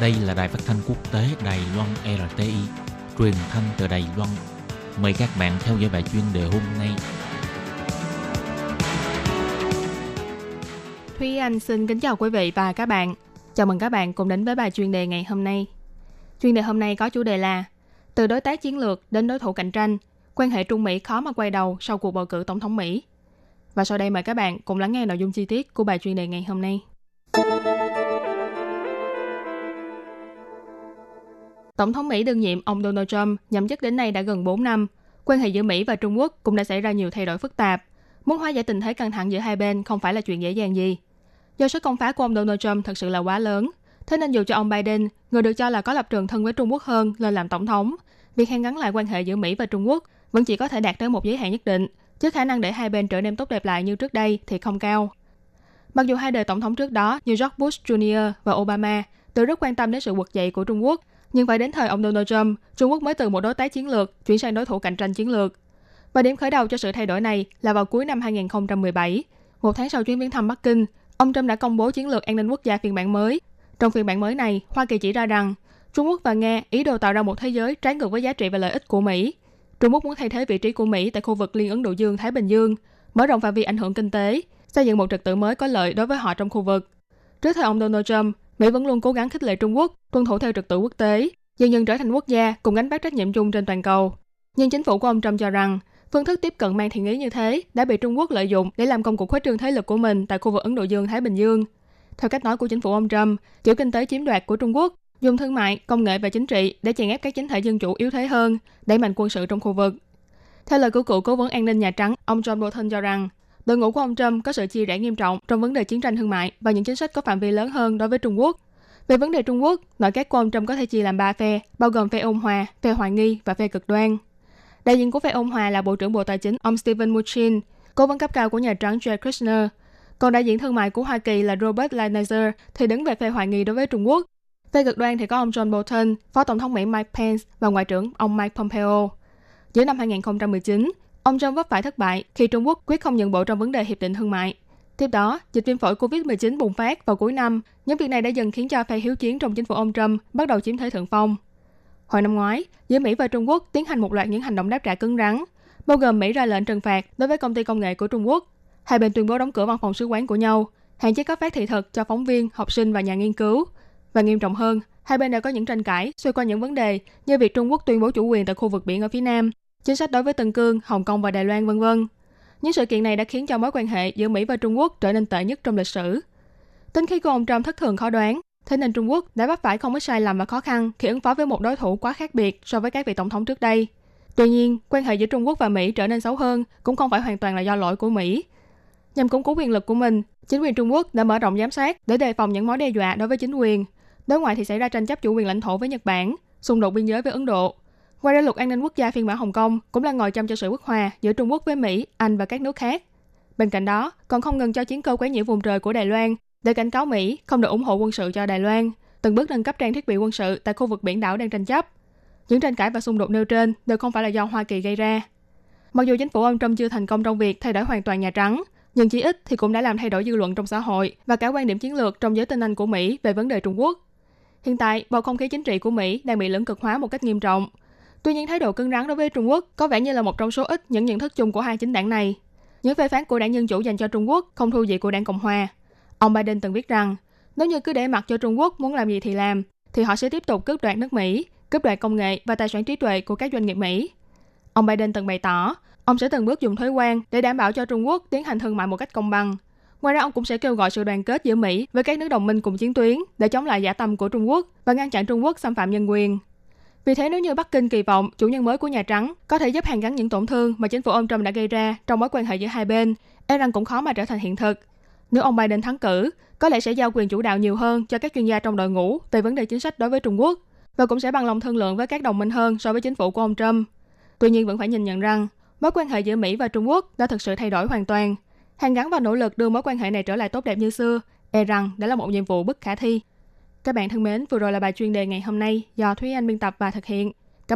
Đây là đài phát thanh quốc tế Đài Loan RTI, truyền thanh từ Đài Loan. Mời các bạn theo dõi bài chuyên đề hôm nay. Thúy Anh xin kính chào quý vị và các bạn. Chào mừng các bạn cùng đến với bài chuyên đề ngày hôm nay. Chuyên đề hôm nay có chủ đề là Từ đối tác chiến lược đến đối thủ cạnh tranh, quan hệ Trung Mỹ khó mà quay đầu sau cuộc bầu cử tổng thống Mỹ. Và sau đây mời các bạn cùng lắng nghe nội dung chi tiết của bài chuyên đề ngày hôm nay. Tổng thống Mỹ đương nhiệm ông Donald Trump nhậm chức đến nay đã gần 4 năm. Quan hệ giữa Mỹ và Trung Quốc cũng đã xảy ra nhiều thay đổi phức tạp. Muốn hóa giải tình thế căng thẳng giữa hai bên không phải là chuyện dễ dàng gì. Do số công phá của ông Donald Trump thật sự là quá lớn, thế nên dù cho ông Biden, người được cho là có lập trường thân với Trung Quốc hơn, lên làm tổng thống, việc hàn gắn lại quan hệ giữa Mỹ và Trung Quốc vẫn chỉ có thể đạt tới một giới hạn nhất định, chứ khả năng để hai bên trở nên tốt đẹp lại như trước đây thì không cao. Mặc dù hai đời tổng thống trước đó như George Bush Jr. và Obama đều rất quan tâm đến sự quật dậy của Trung Quốc, nhưng phải đến thời ông Donald Trump, Trung Quốc mới từ một đối tác chiến lược chuyển sang đối thủ cạnh tranh chiến lược. Và điểm khởi đầu cho sự thay đổi này là vào cuối năm 2017, một tháng sau chuyến viếng thăm Bắc Kinh, ông Trump đã công bố chiến lược an ninh quốc gia phiên bản mới. Trong phiên bản mới này, Hoa Kỳ chỉ ra rằng Trung Quốc và Nga ý đồ tạo ra một thế giới trái ngược với giá trị và lợi ích của Mỹ. Trung Quốc muốn thay thế vị trí của Mỹ tại khu vực Liên Ấn Độ Dương Thái Bình Dương, mở rộng phạm vi ảnh hưởng kinh tế, xây dựng một trật tự mới có lợi đối với họ trong khu vực. Trước thời ông Donald Trump, Mỹ vẫn luôn cố gắng khích lệ Trung Quốc tuân thủ theo trật tự quốc tế, dần dần trở thành quốc gia cùng gánh vác trách nhiệm chung trên toàn cầu. Nhưng chính phủ của ông Trump cho rằng phương thức tiếp cận mang thiện ý như thế đã bị Trung Quốc lợi dụng để làm công cuộc khuếch trương thế lực của mình tại khu vực Ấn Độ Dương Thái Bình Dương. Theo cách nói của chính phủ ông Trump, kiểu kinh tế chiếm đoạt của Trung Quốc dùng thương mại, công nghệ và chính trị để chèn ép các chính thể dân chủ yếu thế hơn, đẩy mạnh quân sự trong khu vực. Theo lời của cựu cố vấn an ninh Nhà Trắng, ông John Bolton cho rằng, đội ngũ của ông Trump có sự chia rẽ nghiêm trọng trong vấn đề chiến tranh thương mại và những chính sách có phạm vi lớn hơn đối với Trung Quốc. Về vấn đề Trung Quốc, nội các của ông Trump có thể chia làm ba phe, bao gồm phe ôn hòa, phe hoài nghi và phe cực đoan. Đại diện của phe ôn hòa là Bộ trưởng Bộ Tài chính ông Steven Mnuchin, cố vấn cấp cao của Nhà Trắng Jared Kushner. Còn đại diện thương mại của Hoa Kỳ là Robert Lighthizer thì đứng về phe hoài nghi đối với Trung Quốc. Phe cực đoan thì có ông John Bolton, Phó Tổng thống Mỹ Mike Pence và Ngoại trưởng ông Mike Pompeo. Giữa năm 2019, ông Trump vấp phải thất bại khi Trung Quốc quyết không nhận bộ trong vấn đề hiệp định thương mại. Tiếp đó, dịch viêm phổi COVID-19 bùng phát vào cuối năm, những việc này đã dần khiến cho phe hiếu chiến trong chính phủ ông Trump bắt đầu chiếm thế thượng phong. Hồi năm ngoái, giữa Mỹ và Trung Quốc tiến hành một loạt những hành động đáp trả cứng rắn, bao gồm Mỹ ra lệnh trừng phạt đối với công ty công nghệ của Trung Quốc. Hai bên tuyên bố đóng cửa văn phòng sứ quán của nhau, hạn chế cấp phát thị thực cho phóng viên, học sinh và nhà nghiên cứu. Và nghiêm trọng hơn, hai bên đã có những tranh cãi xoay quanh những vấn đề như việc Trung Quốc tuyên bố chủ quyền tại khu vực biển ở phía Nam, chính sách đối với Tân Cương, Hồng Kông và Đài Loan vân vân. Những sự kiện này đã khiến cho mối quan hệ giữa Mỹ và Trung Quốc trở nên tệ nhất trong lịch sử. Tính khí của ông Trump thất thường khó đoán, thế nên Trung Quốc đã vấp phải không ít sai lầm và khó khăn khi ứng phó với một đối thủ quá khác biệt so với các vị tổng thống trước đây. Tuy nhiên, quan hệ giữa Trung Quốc và Mỹ trở nên xấu hơn cũng không phải hoàn toàn là do lỗi của Mỹ. Nhằm củng cố quyền lực của mình, chính quyền Trung Quốc đã mở rộng giám sát để đề phòng những mối đe dọa đối với chính quyền. Đối ngoại thì xảy ra tranh chấp chủ quyền lãnh thổ với Nhật Bản, xung đột biên giới với Ấn Độ, Ngoài ra luật an ninh quốc gia phiên bản Hồng Kông cũng là ngồi trong cho sự bất hòa giữa Trung Quốc với Mỹ, Anh và các nước khác. Bên cạnh đó, còn không ngừng cho chiến cơ quấy nhiễu vùng trời của Đài Loan để cảnh cáo Mỹ không được ủng hộ quân sự cho Đài Loan, từng bước nâng cấp trang thiết bị quân sự tại khu vực biển đảo đang tranh chấp. Những tranh cãi và xung đột nêu trên đều không phải là do Hoa Kỳ gây ra. Mặc dù chính phủ ông Trump chưa thành công trong việc thay đổi hoàn toàn Nhà Trắng, nhưng chỉ ít thì cũng đã làm thay đổi dư luận trong xã hội và cả quan điểm chiến lược trong giới tinh anh của Mỹ về vấn đề Trung Quốc. Hiện tại, bầu không khí chính trị của Mỹ đang bị lưỡng cực hóa một cách nghiêm trọng, Tuy nhiên thái độ cứng rắn đối với Trung Quốc có vẻ như là một trong số ít những nhận thức chung của hai chính đảng này. Những phê phán của đảng Dân Chủ dành cho Trung Quốc không thu gì của đảng Cộng Hòa. Ông Biden từng viết rằng, nếu như cứ để mặc cho Trung Quốc muốn làm gì thì làm, thì họ sẽ tiếp tục cướp đoạt nước Mỹ, cướp đoạt công nghệ và tài sản trí tuệ của các doanh nghiệp Mỹ. Ông Biden từng bày tỏ, ông sẽ từng bước dùng thuế quan để đảm bảo cho Trung Quốc tiến hành thương mại một cách công bằng. Ngoài ra, ông cũng sẽ kêu gọi sự đoàn kết giữa Mỹ với các nước đồng minh cùng chiến tuyến để chống lại giả tâm của Trung Quốc và ngăn chặn Trung Quốc xâm phạm nhân quyền. Vì thế nếu như Bắc Kinh kỳ vọng chủ nhân mới của Nhà Trắng có thể giúp hàn gắn những tổn thương mà chính phủ ông Trump đã gây ra trong mối quan hệ giữa hai bên, e rằng cũng khó mà trở thành hiện thực. Nếu ông Biden thắng cử, có lẽ sẽ giao quyền chủ đạo nhiều hơn cho các chuyên gia trong đội ngũ về vấn đề chính sách đối với Trung Quốc và cũng sẽ bằng lòng thương lượng với các đồng minh hơn so với chính phủ của ông Trump. Tuy nhiên vẫn phải nhìn nhận rằng mối quan hệ giữa Mỹ và Trung Quốc đã thực sự thay đổi hoàn toàn. Hàn gắn và nỗ lực đưa mối quan hệ này trở lại tốt đẹp như xưa, e rằng đã là một nhiệm vụ bất khả thi. Các bạn thân mến, vừa rồi là bài chuyên đề ngày hôm nay do Thúy Anh biên tập và thực hiện.